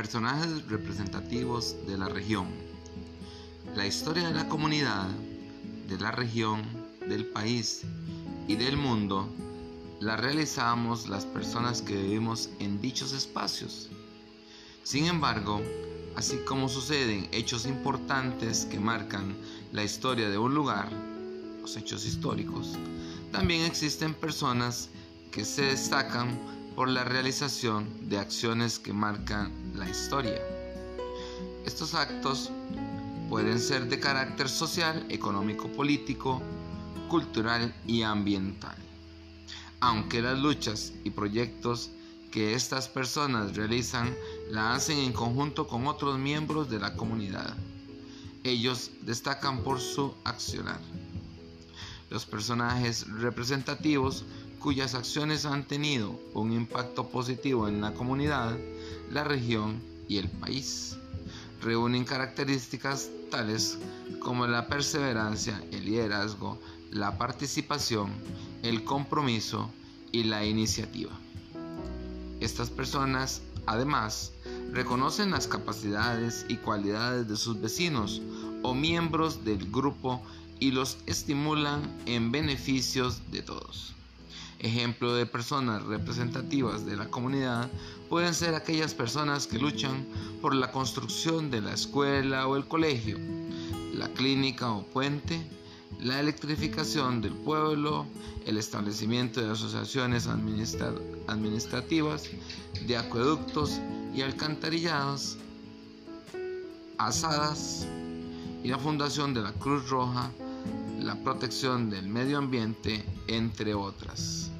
Personajes representativos de la región. La historia de la comunidad, de la región, del país y del mundo la realizamos las personas que vivimos en dichos espacios. Sin embargo, así como suceden hechos importantes que marcan la historia de un lugar, los hechos históricos, también existen personas que se destacan por la realización de acciones que marcan la historia. Estos actos pueden ser de carácter social, económico, político, cultural y ambiental. Aunque las luchas y proyectos que estas personas realizan la hacen en conjunto con otros miembros de la comunidad. Ellos destacan por su accionar. Los personajes representativos cuyas acciones han tenido un impacto positivo en la comunidad, la región y el país. Reúnen características tales como la perseverancia, el liderazgo, la participación, el compromiso y la iniciativa. Estas personas, además, reconocen las capacidades y cualidades de sus vecinos o miembros del grupo y los estimulan en beneficios de todos. Ejemplo de personas representativas de la comunidad pueden ser aquellas personas que luchan por la construcción de la escuela o el colegio, la clínica o puente, la electrificación del pueblo, el establecimiento de asociaciones administrativas, de acueductos y alcantarillados, asadas y la fundación de la Cruz Roja, la protección del medio ambiente, entre otras.